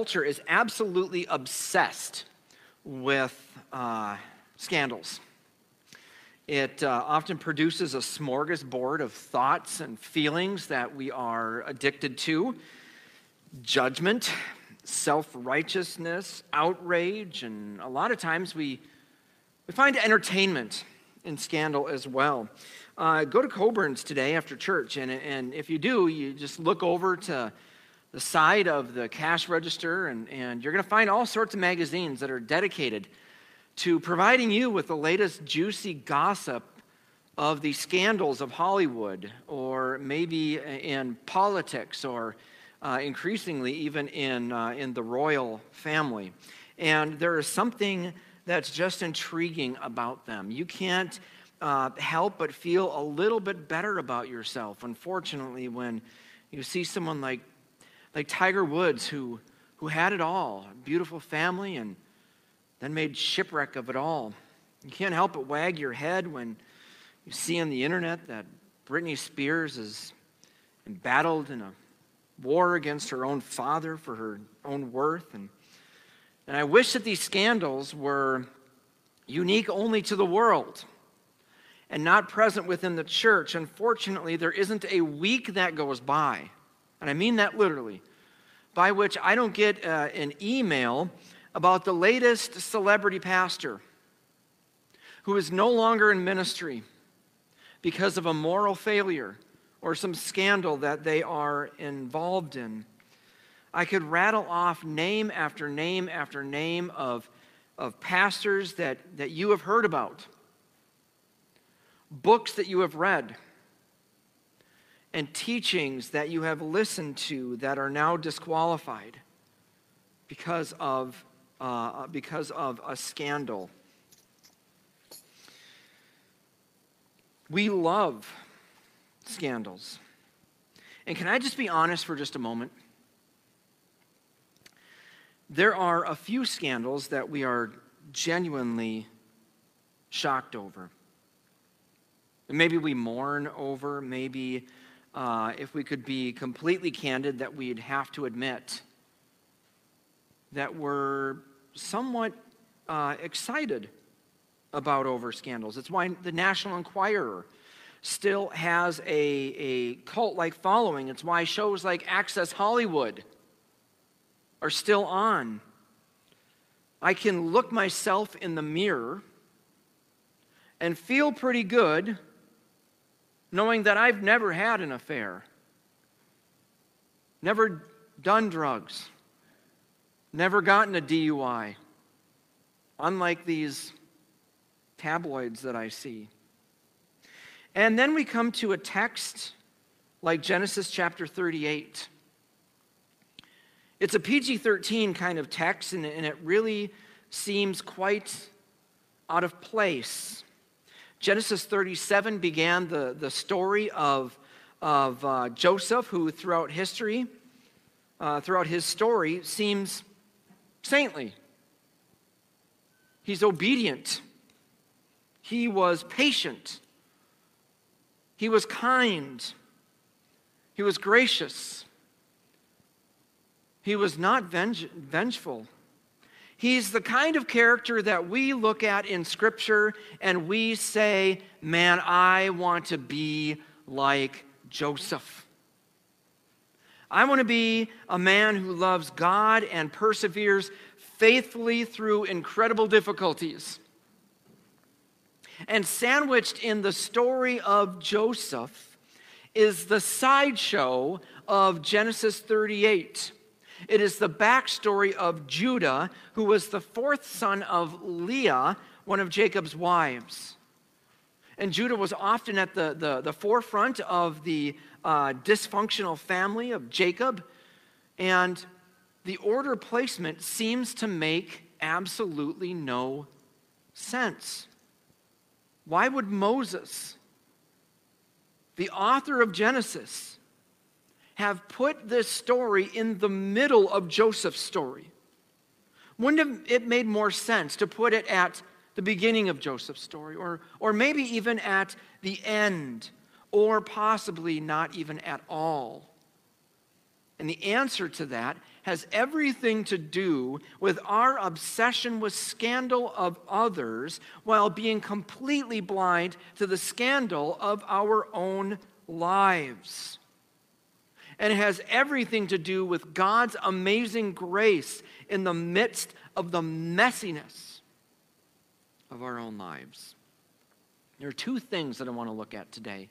culture is absolutely obsessed with uh, scandals. It uh, often produces a smorgasbord of thoughts and feelings that we are addicted to judgment, self righteousness, outrage, and a lot of times we, we find entertainment in scandal as well. Uh, go to Coborn's today after church, and, and if you do, you just look over to the side of the cash register, and, and you're going to find all sorts of magazines that are dedicated to providing you with the latest juicy gossip of the scandals of Hollywood, or maybe in politics, or uh, increasingly even in, uh, in the royal family. And there is something that's just intriguing about them. You can't uh, help but feel a little bit better about yourself, unfortunately, when you see someone like like Tiger Woods, who, who had it all a beautiful family and then made shipwreck of it all. You can't help but wag your head when you see on the internet that Britney Spears is embattled in a war against her own father for her own worth. And, and I wish that these scandals were unique only to the world and not present within the church. Unfortunately, there isn't a week that goes by and I mean that literally, by which I don't get uh, an email about the latest celebrity pastor who is no longer in ministry because of a moral failure or some scandal that they are involved in. I could rattle off name after name after name of, of pastors that, that you have heard about, books that you have read and teachings that you have listened to that are now disqualified because of, uh, because of a scandal. We love scandals. And can I just be honest for just a moment? There are a few scandals that we are genuinely shocked over. Maybe we mourn over, maybe uh, if we could be completely candid, that we'd have to admit that we're somewhat uh, excited about over scandals. It's why the National Enquirer still has a, a cult like following. It's why shows like Access Hollywood are still on. I can look myself in the mirror and feel pretty good knowing that I've never had an affair, never done drugs, never gotten a DUI, unlike these tabloids that I see. And then we come to a text like Genesis chapter 38. It's a PG 13 kind of text, and it really seems quite out of place. Genesis 37 began the, the story of, of uh, Joseph, who throughout history, uh, throughout his story, seems saintly. He's obedient. He was patient. He was kind. He was gracious. He was not venge- vengeful. He's the kind of character that we look at in Scripture and we say, Man, I want to be like Joseph. I want to be a man who loves God and perseveres faithfully through incredible difficulties. And sandwiched in the story of Joseph is the sideshow of Genesis 38. It is the backstory of Judah, who was the fourth son of Leah, one of Jacob's wives. And Judah was often at the, the, the forefront of the uh, dysfunctional family of Jacob. And the order placement seems to make absolutely no sense. Why would Moses, the author of Genesis, have put this story in the middle of Joseph's story. Wouldn't it made more sense to put it at the beginning of Joseph's story, or, or maybe even at the end, or possibly not even at all? And the answer to that has everything to do with our obsession with scandal of others while being completely blind to the scandal of our own lives. And it has everything to do with God's amazing grace in the midst of the messiness of our own lives. There are two things that I want to look at today.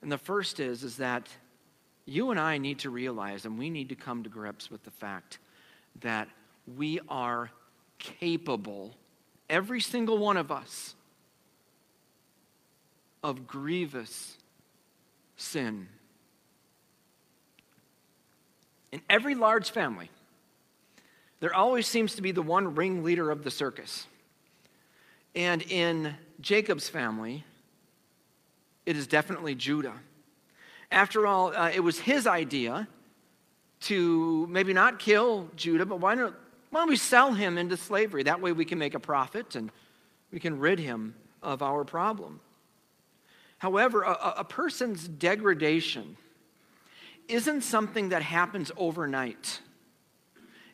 And the first is, is that you and I need to realize and we need to come to grips with the fact that we are capable, every single one of us, of grievous sin. In every large family, there always seems to be the one ringleader of the circus. And in Jacob's family, it is definitely Judah. After all, uh, it was his idea to maybe not kill Judah, but why, don't, why don't we sell him into slavery? That way we can make a profit and we can rid him of our problem. However, a, a person's degradation isn't something that happens overnight.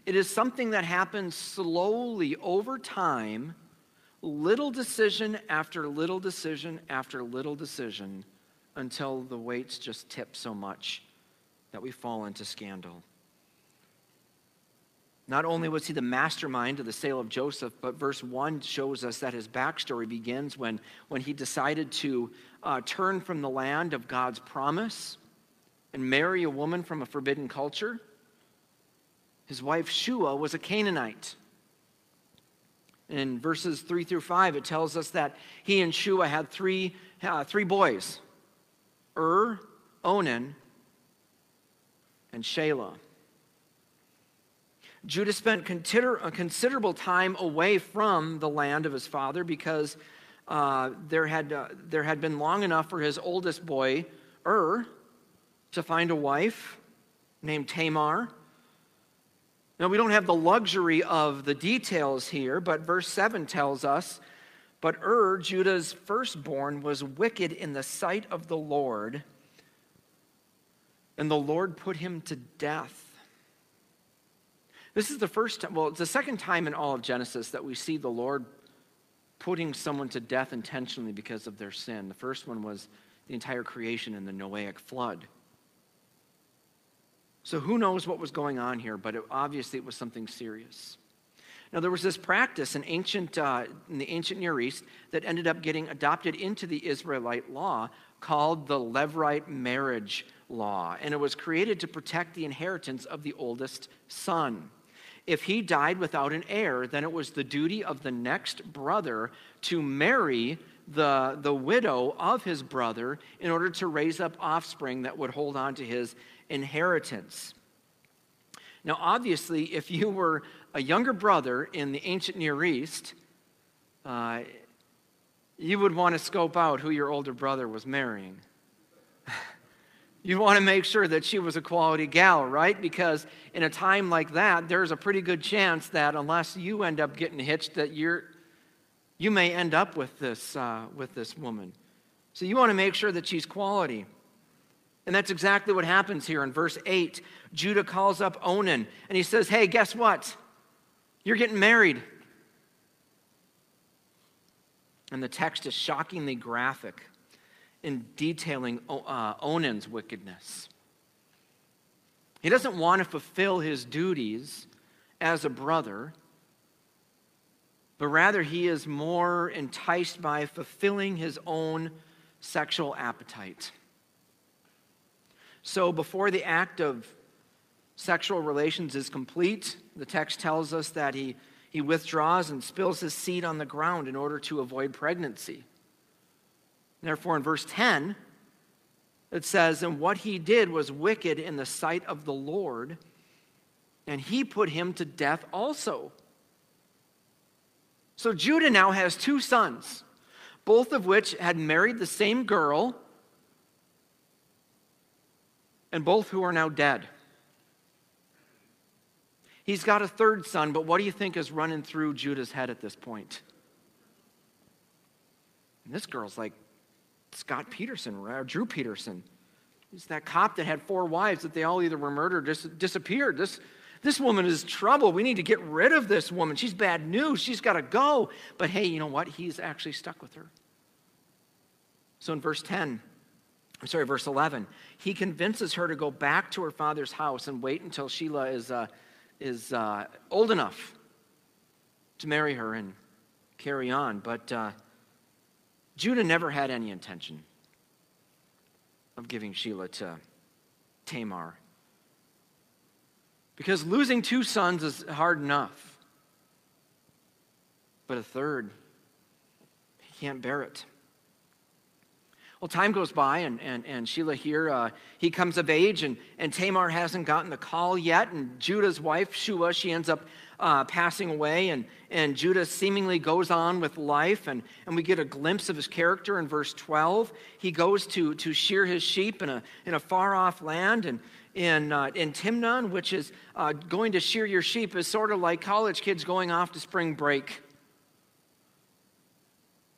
It is something that happens slowly over time little decision after little decision after little decision until the weights just tip so much that we fall into scandal. Not only was he the mastermind of the sale of Joseph, but verse 1 shows us that his backstory begins when, when he decided to uh, turn from the land of God's promise and marry a woman from a forbidden culture. His wife Shua was a Canaanite. In verses 3 through 5, it tells us that he and Shua had three, uh, three boys Ur, Onan, and Shelah. Judah spent consider, a considerable time away from the land of his father because uh, there, had, uh, there had been long enough for his oldest boy, Ur, to find a wife named Tamar now, we don't have the luxury of the details here, but verse 7 tells us But Ur, Judah's firstborn, was wicked in the sight of the Lord, and the Lord put him to death. This is the first time, well, it's the second time in all of Genesis that we see the Lord putting someone to death intentionally because of their sin. The first one was the entire creation in the Noahic flood. So who knows what was going on here, but it, obviously it was something serious. Now there was this practice in ancient uh, in the ancient Near East that ended up getting adopted into the Israelite law called the Levirate marriage law, and it was created to protect the inheritance of the oldest son. If he died without an heir, then it was the duty of the next brother to marry the, the widow of his brother in order to raise up offspring that would hold on to his inheritance. Now, obviously, if you were a younger brother in the ancient Near East, uh, you would want to scope out who your older brother was marrying. you want to make sure that she was a quality gal, right? Because in a time like that, there's a pretty good chance that unless you end up getting hitched, that you're, you may end up with this, uh, with this woman. So you want to make sure that she's quality. And that's exactly what happens here in verse 8. Judah calls up Onan and he says, Hey, guess what? You're getting married. And the text is shockingly graphic in detailing uh, Onan's wickedness. He doesn't want to fulfill his duties as a brother, but rather he is more enticed by fulfilling his own sexual appetite. So before the act of sexual relations is complete, the text tells us that he, he withdraws and spills his seed on the ground in order to avoid pregnancy. Therefore, in verse 10, it says, And what he did was wicked in the sight of the Lord, and he put him to death also. So Judah now has two sons, both of which had married the same girl and both who are now dead. He's got a third son, but what do you think is running through Judah's head at this point? And this girl's like Scott Peterson or Drew Peterson. He's that cop that had four wives that they all either were murdered or dis- disappeared. This, this woman is trouble. We need to get rid of this woman. She's bad news. She's got to go. But hey, you know what? He's actually stuck with her. So in verse 10, I'm sorry, verse 11, he convinces her to go back to her father's house and wait until Shelah is, uh, is uh, old enough to marry her and carry on. But uh, Judah never had any intention of giving Shelah to Tamar. Because losing two sons is hard enough. But a third, he can't bear it. Well, time goes by, and, and, and Shelah here, uh, he comes of age, and, and Tamar hasn't gotten the call yet. And Judah's wife, Shua, she ends up uh, passing away, and, and Judah seemingly goes on with life. And, and we get a glimpse of his character in verse 12. He goes to, to shear his sheep in a, in a far off land, and in, uh, in Timnah, which is uh, going to shear your sheep, is sort of like college kids going off to spring break.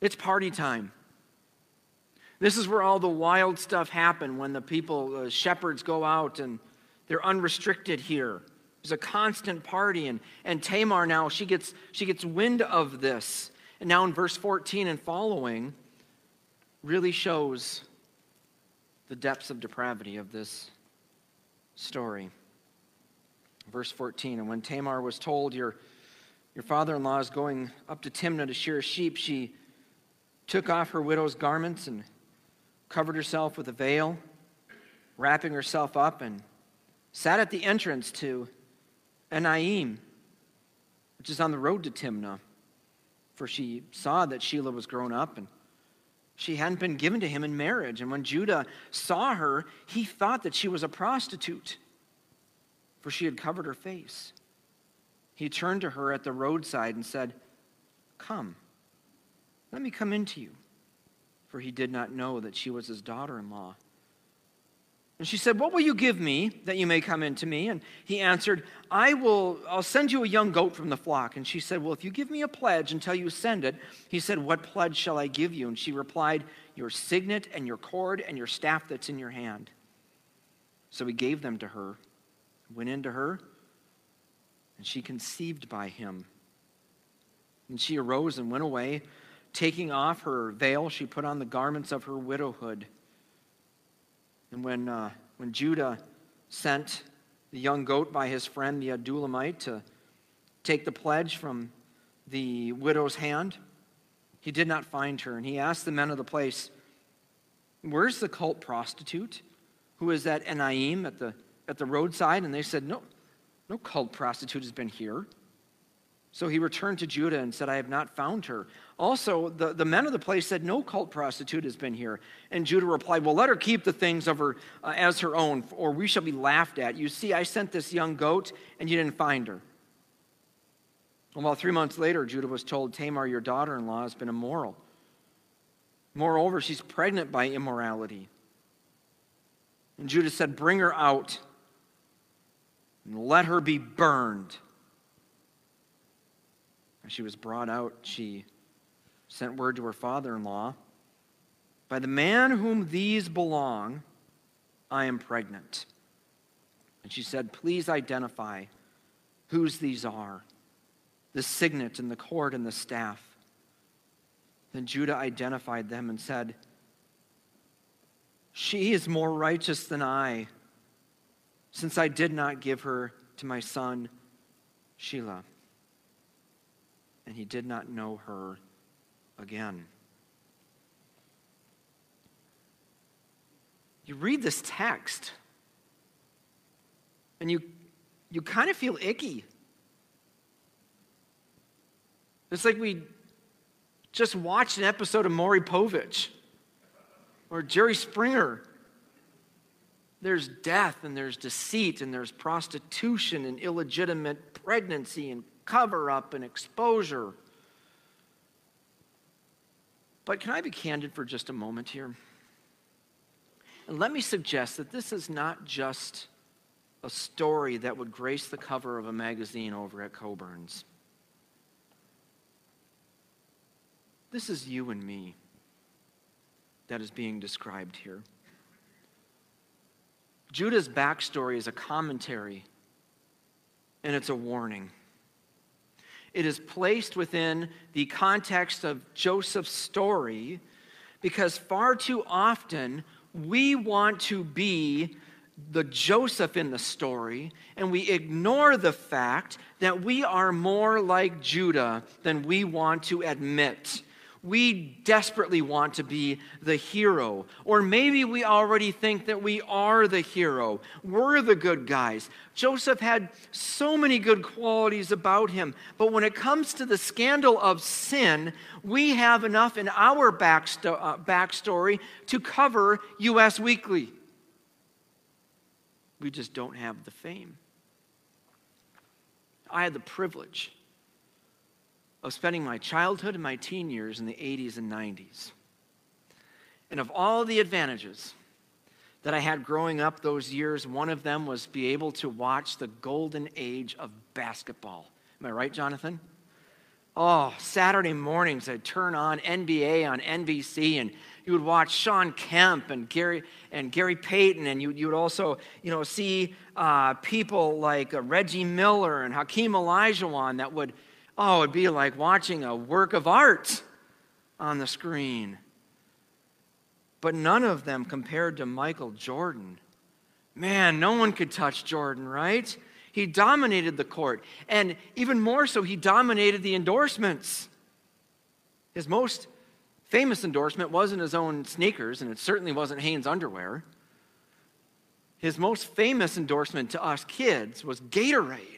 It's party time. This is where all the wild stuff happen when the people, uh, shepherds go out and they're unrestricted here. There's a constant party. And, and Tamar now, she gets, she gets wind of this. And now in verse 14 and following, really shows the depths of depravity of this story. Verse 14 And when Tamar was told, Your, your father in law is going up to Timnah to shear sheep, she took off her widow's garments and covered herself with a veil, wrapping herself up, and sat at the entrance to Enaim, which is on the road to Timnah. For she saw that Shelah was grown up and she hadn't been given to him in marriage. And when Judah saw her, he thought that she was a prostitute, for she had covered her face. He turned to her at the roadside and said, Come, let me come into you for he did not know that she was his daughter in law. And she said, What will you give me that you may come into me? And he answered, I will, I'll send you a young goat from the flock. And she said, Well, if you give me a pledge until you send it, he said, What pledge shall I give you? And she replied, Your signet and your cord and your staff that's in your hand. So he gave them to her, went into her, and she conceived by him. And she arose and went away Taking off her veil, she put on the garments of her widowhood. And when, uh, when Judah sent the young goat by his friend, the Adullamite, to take the pledge from the widow's hand, he did not find her. And he asked the men of the place, Where's the cult prostitute who is at Enaim at the, at the roadside? And they said, No, no cult prostitute has been here. So he returned to Judah and said, I have not found her. Also, the, the men of the place said, No cult prostitute has been here. And Judah replied, Well, let her keep the things of her uh, as her own, or we shall be laughed at. You see, I sent this young goat, and you didn't find her. Well, three months later, Judah was told, Tamar, your daughter in law, has been immoral. Moreover, she's pregnant by immorality. And Judah said, Bring her out and let her be burned. She was brought out, she sent word to her father in law By the man whom these belong, I am pregnant. And she said, Please identify whose these are the signet and the cord and the staff. Then Judah identified them and said, She is more righteous than I, since I did not give her to my son Shelah and he did not know her again. You read this text, and you, you kind of feel icky. It's like we just watched an episode of Maury Povich or Jerry Springer. There's death, and there's deceit, and there's prostitution, and illegitimate pregnancy, and cover up and exposure. But can I be candid for just a moment here? And let me suggest that this is not just a story that would grace the cover of a magazine over at Coborn's. This is you and me that is being described here. Judah's backstory is a commentary and it's a warning. It is placed within the context of Joseph's story because far too often we want to be the Joseph in the story, and we ignore the fact that we are more like Judah than we want to admit. We desperately want to be the hero. Or maybe we already think that we are the hero. We're the good guys. Joseph had so many good qualities about him. But when it comes to the scandal of sin, we have enough in our backsto- uh, backstory to cover Us Weekly. We just don't have the fame. I had the privilege of spending my childhood and my teen years in the 80s and 90s. And of all the advantages that I had growing up those years, one of them was be able to watch the golden age of basketball. Am I right, Jonathan? Oh, Saturday mornings I'd turn on NBA on NBC and you would watch Shawn Kemp and Gary and Gary Payton, and you, you would also you know see uh, people like uh, Reggie Miller and Hakeem Olajuwon that would oh it'd be like watching a work of art on the screen. But none of them compared to Michael Jordan. Man, no one could touch Jordan, right? He dominated the court. And even more so, he dominated the endorsements. His most famous endorsement wasn't his own sneakers, and it certainly wasn't Hanes underwear. His most famous endorsement to us kids was Gatorade.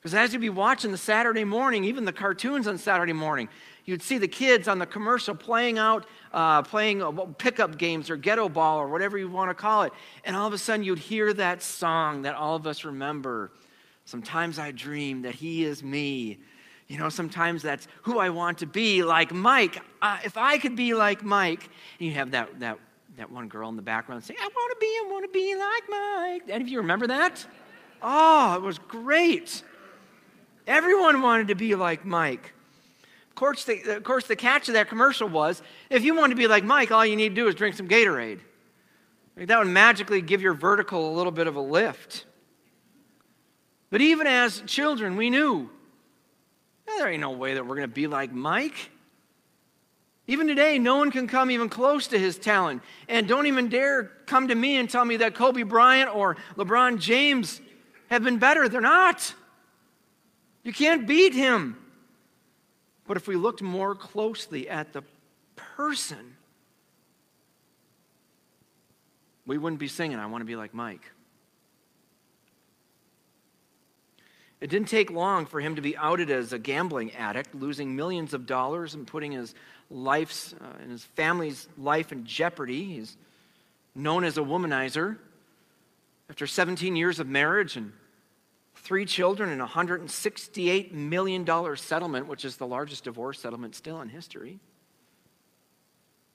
Because as you'd be watching the Saturday morning, even the cartoons on Saturday morning, you'd see the kids on the commercial playing out, uh, playing uh, pickup games or ghetto ball or whatever you want to call it. And all of a sudden you'd hear that song that all of us remember. Sometimes I dream that he is me. You know, sometimes that's who I want to be, like Mike. Uh, if I could be like Mike, and you have that, that, that one girl in the background saying, I want to be, I want to be like Mike. Any of you remember that? Oh, it was great. Everyone wanted to be like Mike. Of course, the, of course, the catch of that commercial was if you want to be like Mike, all you need to do is drink some Gatorade. That would magically give your vertical a little bit of a lift. But even as children, we knew there ain't no way that we're going to be like Mike. Even today, no one can come even close to his talent. And don't even dare come to me and tell me that Kobe Bryant or LeBron James have been better. They're not. You can't beat him. But if we looked more closely at the person, we wouldn't be singing, I want to be like Mike. It didn't take long for him to be outed as a gambling addict, losing millions of dollars and putting his life's uh, and his family's life in jeopardy. He's known as a womanizer. After 17 years of marriage and three children and a $168 million settlement, which is the largest divorce settlement still in history.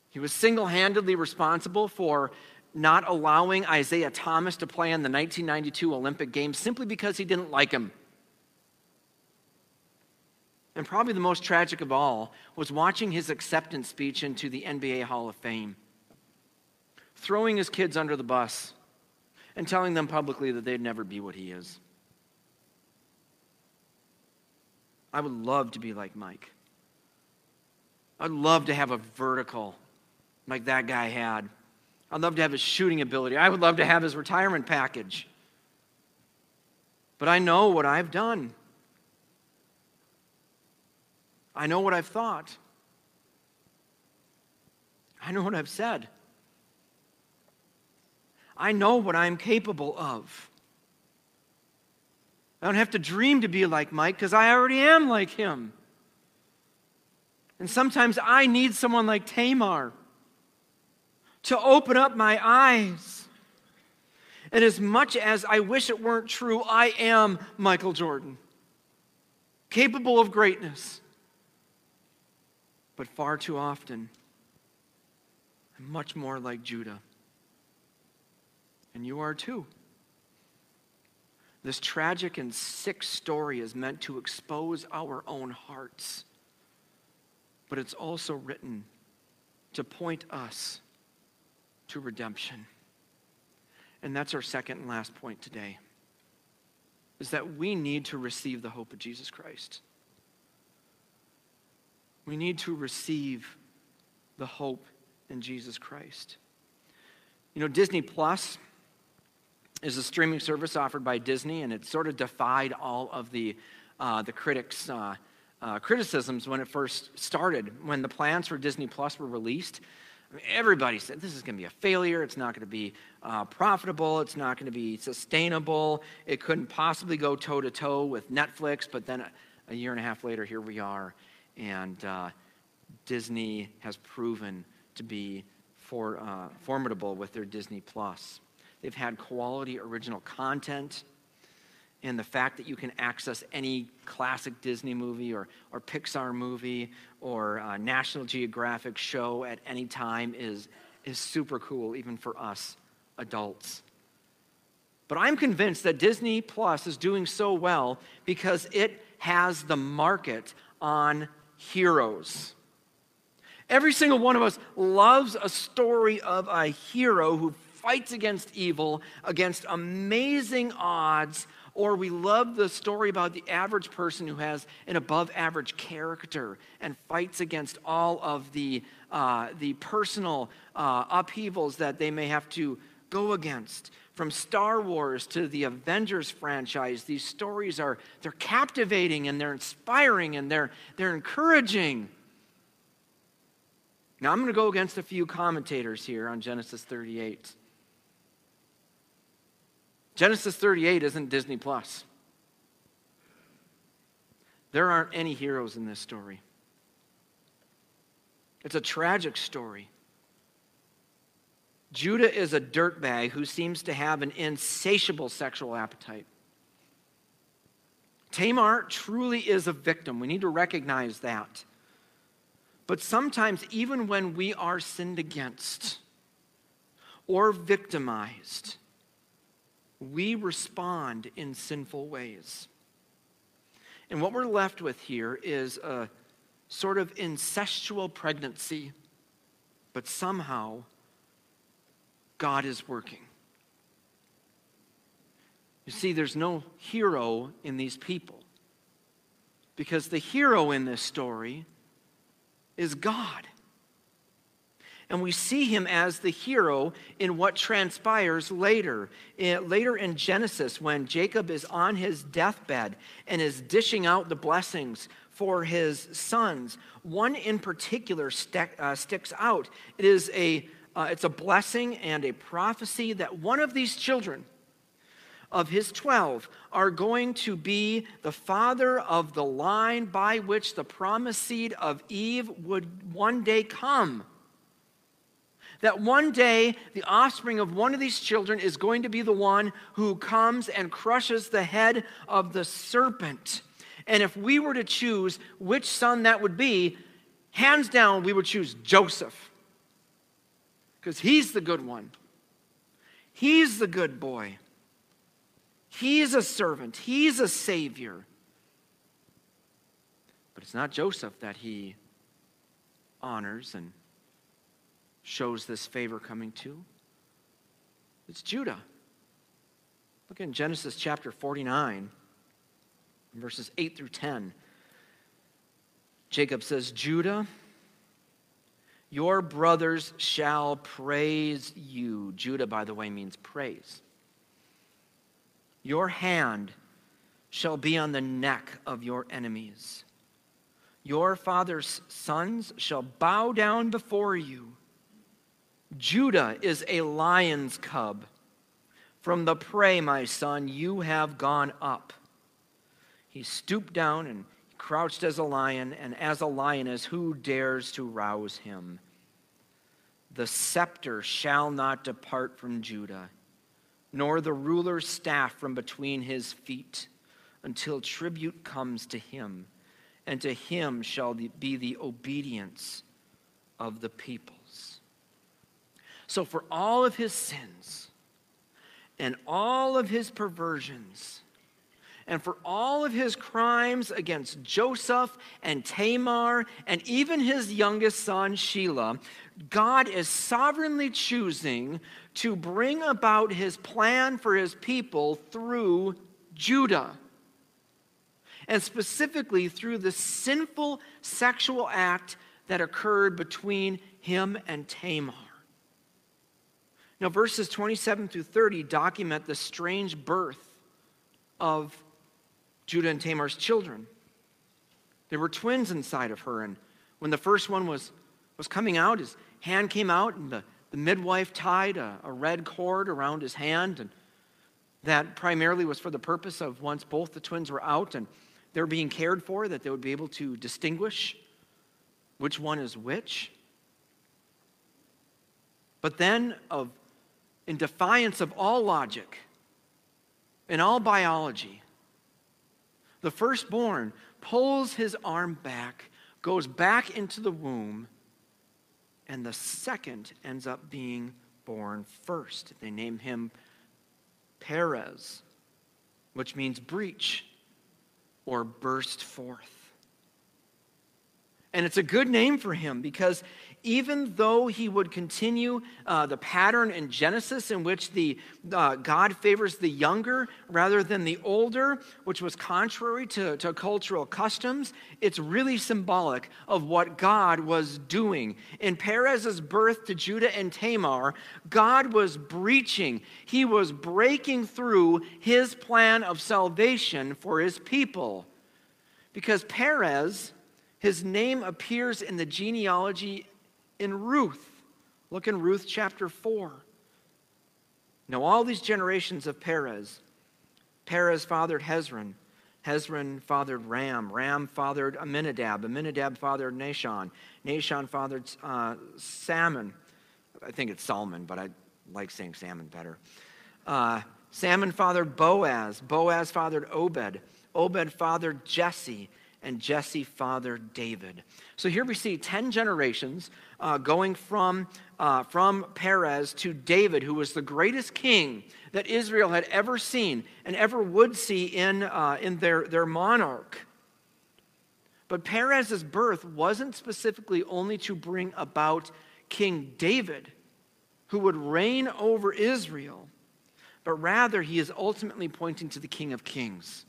He was single handedly responsible for not allowing Isiah Thomas to play in the 1992 Olympic Games simply because he didn't like him. And probably the most tragic of all was watching his acceptance speech into the NBA Hall of Fame, throwing his kids under the bus and telling them publicly that they'd never be what he is. I would love to be like Mike. I'd love to have a vertical like that guy had. I'd love to have his shooting ability. I would love to have his retirement package. But I know what I've done. I know what I've thought. I know what I've said. I know what I'm capable of. I don't have to dream to be like Mike because I already am like him. And sometimes I need someone like Tamar to open up my eyes. And as much as I wish it weren't true, I am Michael Jordan, capable of greatness. But far too often, I'm much more like Judah. And you are too. This tragic and sick story is meant to expose our own hearts, but it's also written to point us to redemption. And that's our second and last point today. Is that we need to receive the hope of Jesus Christ. We need to receive the hope in Jesus Christ. You know, Disney Plus is a streaming service offered by Disney, and it sort of defied all of the, uh, the critics' uh, uh, criticisms when it first started. When the plans for Disney Plus were released, everybody said this is going to be a failure. It's not going to be uh, profitable. It's not going to be sustainable. It couldn't possibly go toe to toe with Netflix. But then a, a, year and a half later, here we are, and uh, Disney has proven to be for, uh, formidable with their Disney Plus. They've had quality original content. And the fact that you can access any classic Disney movie or, or Pixar movie or uh, National Geographic show at any time is, is super cool, even for us adults. But I'm convinced that Disney Plus is doing so well because it has the market on heroes. Every single one of us loves a story of a hero who fights against evil, against amazing odds, or we love the story about the average person who has an above average character and fights against all of the, uh, the personal uh, upheavals that they may have to go against. From Star Wars to the Avengers franchise, these stories are they're captivating and they're inspiring and they're, they're encouraging. Now, I'm going to go against a few commentators here on Genesis 38. Genesis 38 isn't Disney Plus. There aren't any heroes in this story. It's a tragic story. Judah is a dirtbag who seems to have an insatiable sexual appetite. Tamar truly is a victim. We need to recognize that. But sometimes, even when we are sinned against or victimized, we respond in sinful ways. And what we're left with here is a sort of incestual pregnancy, but somehow God is working. You see, there's no hero in these people because the hero in this story is God. And we see him as the hero in what transpires later. Later in Genesis, when Jacob is on his deathbed and is dishing out the blessings for his sons, one in particular uh, sticks out. It is a, uh, it's a blessing and a prophecy that one of these children, of his 12 are going to be the father of the line by which the promised seed of Eve would one day come. That one day, the offspring of one of these children is going to be the one who comes and crushes the head of the serpent. And if we were to choose which son that would be, hands down, we would choose Joseph. Because he's the good one, he's the good boy, he's a servant, he's a savior. But it's not Joseph that he honors and shows this favor coming to? It's Judah. Look in Genesis chapter 49, verses 8 through 10. Jacob says, Judah, your brothers shall praise you. Judah, by the way, means praise. Your hand shall be on the neck of your enemies. Your father's sons shall bow down before you. Judah is a lion's cub. From the prey, my son, you have gone up. He stooped down and crouched as a lion, and as a lioness, who dares to rouse him? The scepter shall not depart from Judah, nor the ruler's staff from between his feet, until tribute comes to him, and to him shall be the obedience of the people. So, for all of his sins and all of his perversions and for all of his crimes against Joseph and Tamar and even his youngest son, Shelah, God is sovereignly choosing to bring about his plan for his people through Judah. And specifically through the sinful sexual act that occurred between him and Tamar. Now, verses 27 through 30 document the strange birth of Judah and Tamar's children. There were twins inside of her, and when the first one was, was coming out, his hand came out, and the, the midwife tied a, a red cord around his hand, and that primarily was for the purpose of once both the twins were out and they're being cared for, that they would be able to distinguish which one is which. But then, of, in defiance of all logic and all biology, the firstborn pulls his arm back, goes back into the womb, and the second ends up being born first. They name him Perez, which means breach or burst forth. And it's a good name for him because even though he would continue uh, the pattern in Genesis in which the, uh, God favors the younger rather than the older, which was contrary to, to cultural customs, it's really symbolic of what God was doing. In Perez's birth to Judah and Tamar, God was breaching, he was breaking through his plan of salvation for his people. Because Perez, his name appears in the genealogy in Ruth. Look in Ruth chapter 4. Now, all these generations of Perez Perez fathered Hezron. Hezron fathered Ram. Ram fathered Aminadab. Aminadab fathered Nahshon. Nahshon fathered uh, Salmon. I think it's Salmon, but I like saying salmon better. Uh, Salmon fathered Boaz. Boaz fathered Obed. Obed fathered Jesse and Jesse fathered David. So here we see 10 generations uh, going from, uh, from Perez to David, who was the greatest king that Israel had ever seen and ever would see in, uh, in their, their monarch. But Perez's birth wasn't specifically only to bring about King David, who would reign over Israel, but rather he is ultimately pointing to the King of Kings,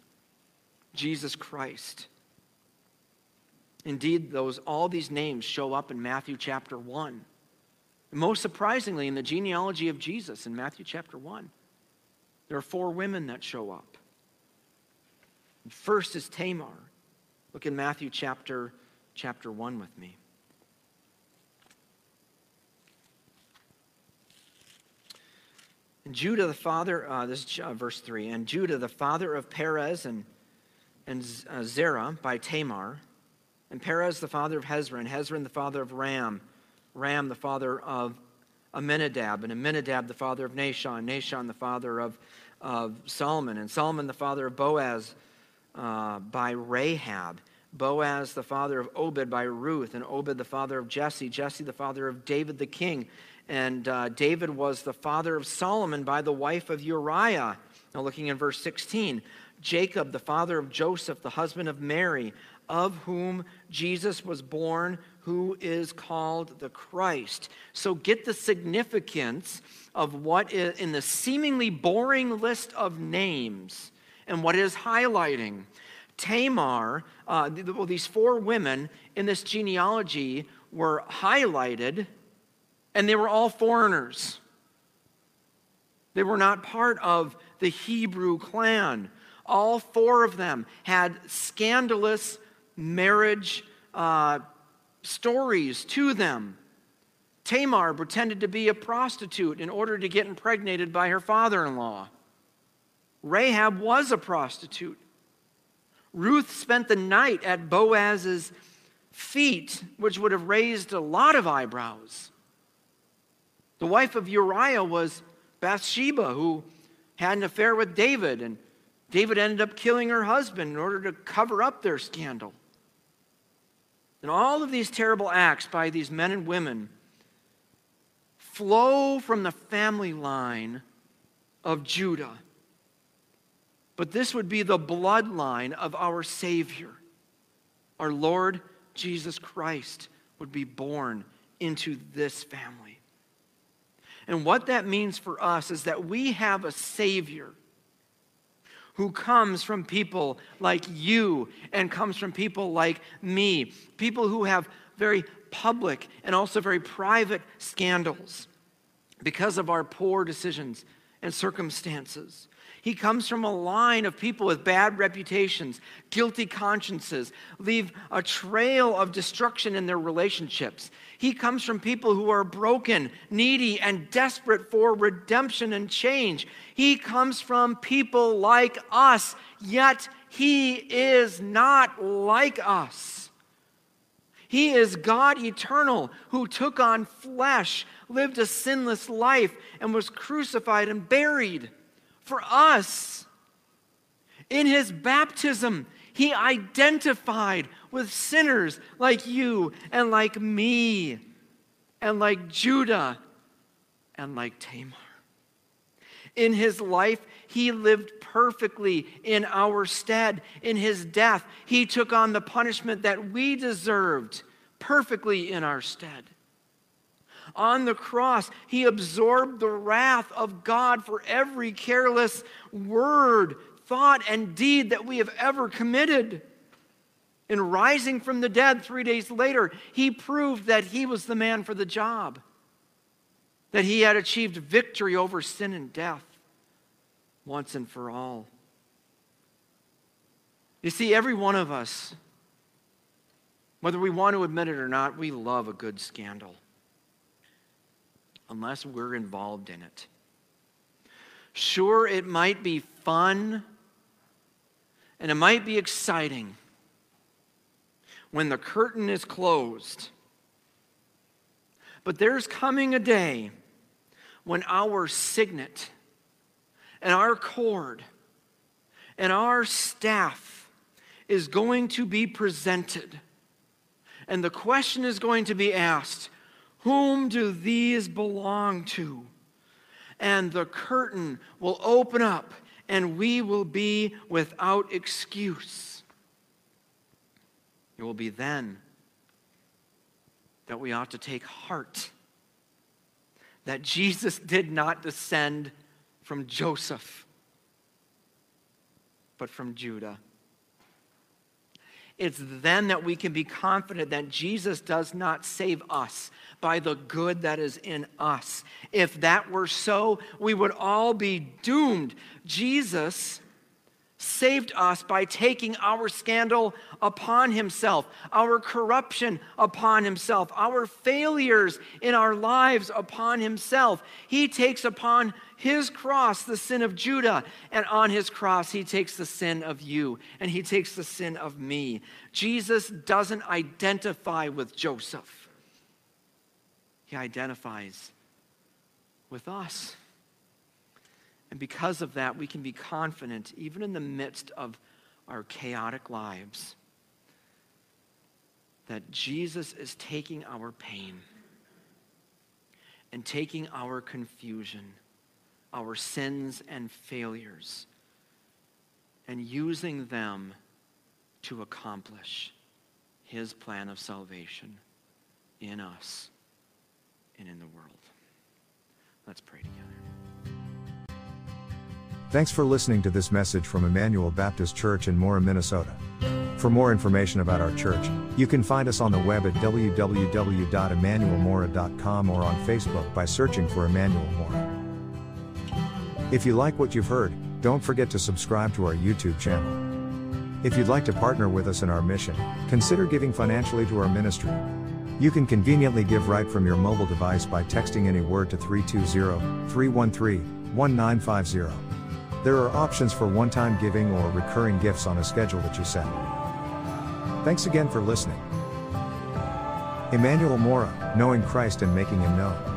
Jesus Christ. Indeed, those, all these names show up in Matthew chapter 1. Most surprisingly, in the genealogy of Jesus in Matthew chapter 1, there are four women that show up. First is Tamar. Look in Matthew chapter, chapter 1 with me. And Judah, the father, uh, this is uh, verse 3, and Judah, the father of Perez and, and uh, Zerah by Tamar, and Perez the father of Hezron, Hezron the father of Ram, Ram the father of Amminadab, and Amminadab the father of Nahshon, Nahshon the father of, of Solomon, and Solomon the father of Boaz uh, by Rahab, Boaz the father of Obed by Ruth, and Obed the father of Jesse, Jesse the father of David the king, and uh, David was the father of Solomon by the wife of Uriah. Now, looking in verse 16, Jacob, the father of Joseph, the husband of Mary, of whom Jesus was born, who is called the Christ. So get the significance of what is in the seemingly boring list of names and what is highlighting. Tamar, uh, well, these four women in this genealogy were highlighted, and they were all foreigners. They were not part of the Hebrew clan. All four of them had scandalous marriage uh, stories to them. Tamar pretended to be a prostitute in order to get impregnated by her father in law. Rahab was a prostitute. Ruth spent the night at Boaz's feet, which would have raised a lot of eyebrows. The wife of Uriah was Bathsheba, who had an affair with David, and David ended up killing her husband in order to cover up their scandal. And all of these terrible acts by these men and women flow from the family line of Judah. but this would be the bloodline of our Savior. Our Lord Jesus Christ would be born into this family. And what that means for us is that we have a Savior who comes from people like you and comes from people like me, people who have very public and also very private scandals because of our poor decisions and circumstances. He comes from a line of people with bad reputations, guilty consciences, leave a trail of destruction in their relationships. He comes from people who are broken, needy, and desperate for redemption and change. He comes from people like us, yet he is not like us. He is God eternal who took on flesh, lived a sinless life, and was crucified and buried for us. In his baptism, he identified with sinners like you and like me and like Judah and like Tamar. In his life, he lived perfectly in our stead. In his death, he took on the punishment that we deserved perfectly in our stead. On the cross, he absorbed the wrath of God for every careless word, thought, and deed that we have ever committed. In rising from the dead three days later, he proved that he was the man for the job, that he had achieved victory over sin and death once and for all. You see, every one of us, whether we want to admit it or not, we love a good scandal unless we're involved in it. Sure, it might be fun and it might be exciting when the curtain is closed. But there's coming a day when our signet and our cord and our staff is going to be presented. And the question is going to be asked whom do these belong to? And the curtain will open up, and we will be without excuse. It will be then that we ought to take heart that Jesus did not descend from Joseph, but from Judah. It's then that we can be confident that Jesus does not save us by the good that is in us. If that were so, we would all be doomed. Jesus saved us by taking our scandal upon himself, our corruption upon himself, our failures in our lives upon himself. He takes upon his cross the sin of Judah, and on his cross, he takes the sin of you, and he takes the sin of me. Jesus doesn't identify with Joseph, he identifies with us. And because of that, we can be confident, even in the midst of our chaotic lives, that Jesus is taking our pain and taking our confusion, our sins and failures, and using them to accomplish his plan of salvation in us and in the world. Let's pray together. Thanks for listening to this message from Emmanuel Baptist Church in Mora, Minnesota. For more information about our church, you can find us on the web at www.emmanuelmora.com or on Facebook by searching for Emmanuel Mora. If you like what you've heard, don't forget to subscribe to our YouTube channel. If you'd like to partner with us in our mission, consider giving financially to our ministry. You can conveniently give right from your mobile device by texting any word to 320 313 1950. There are options for one time giving or recurring gifts on a schedule that you set. Thanks again for listening. Emmanuel Mora, knowing Christ and making him known.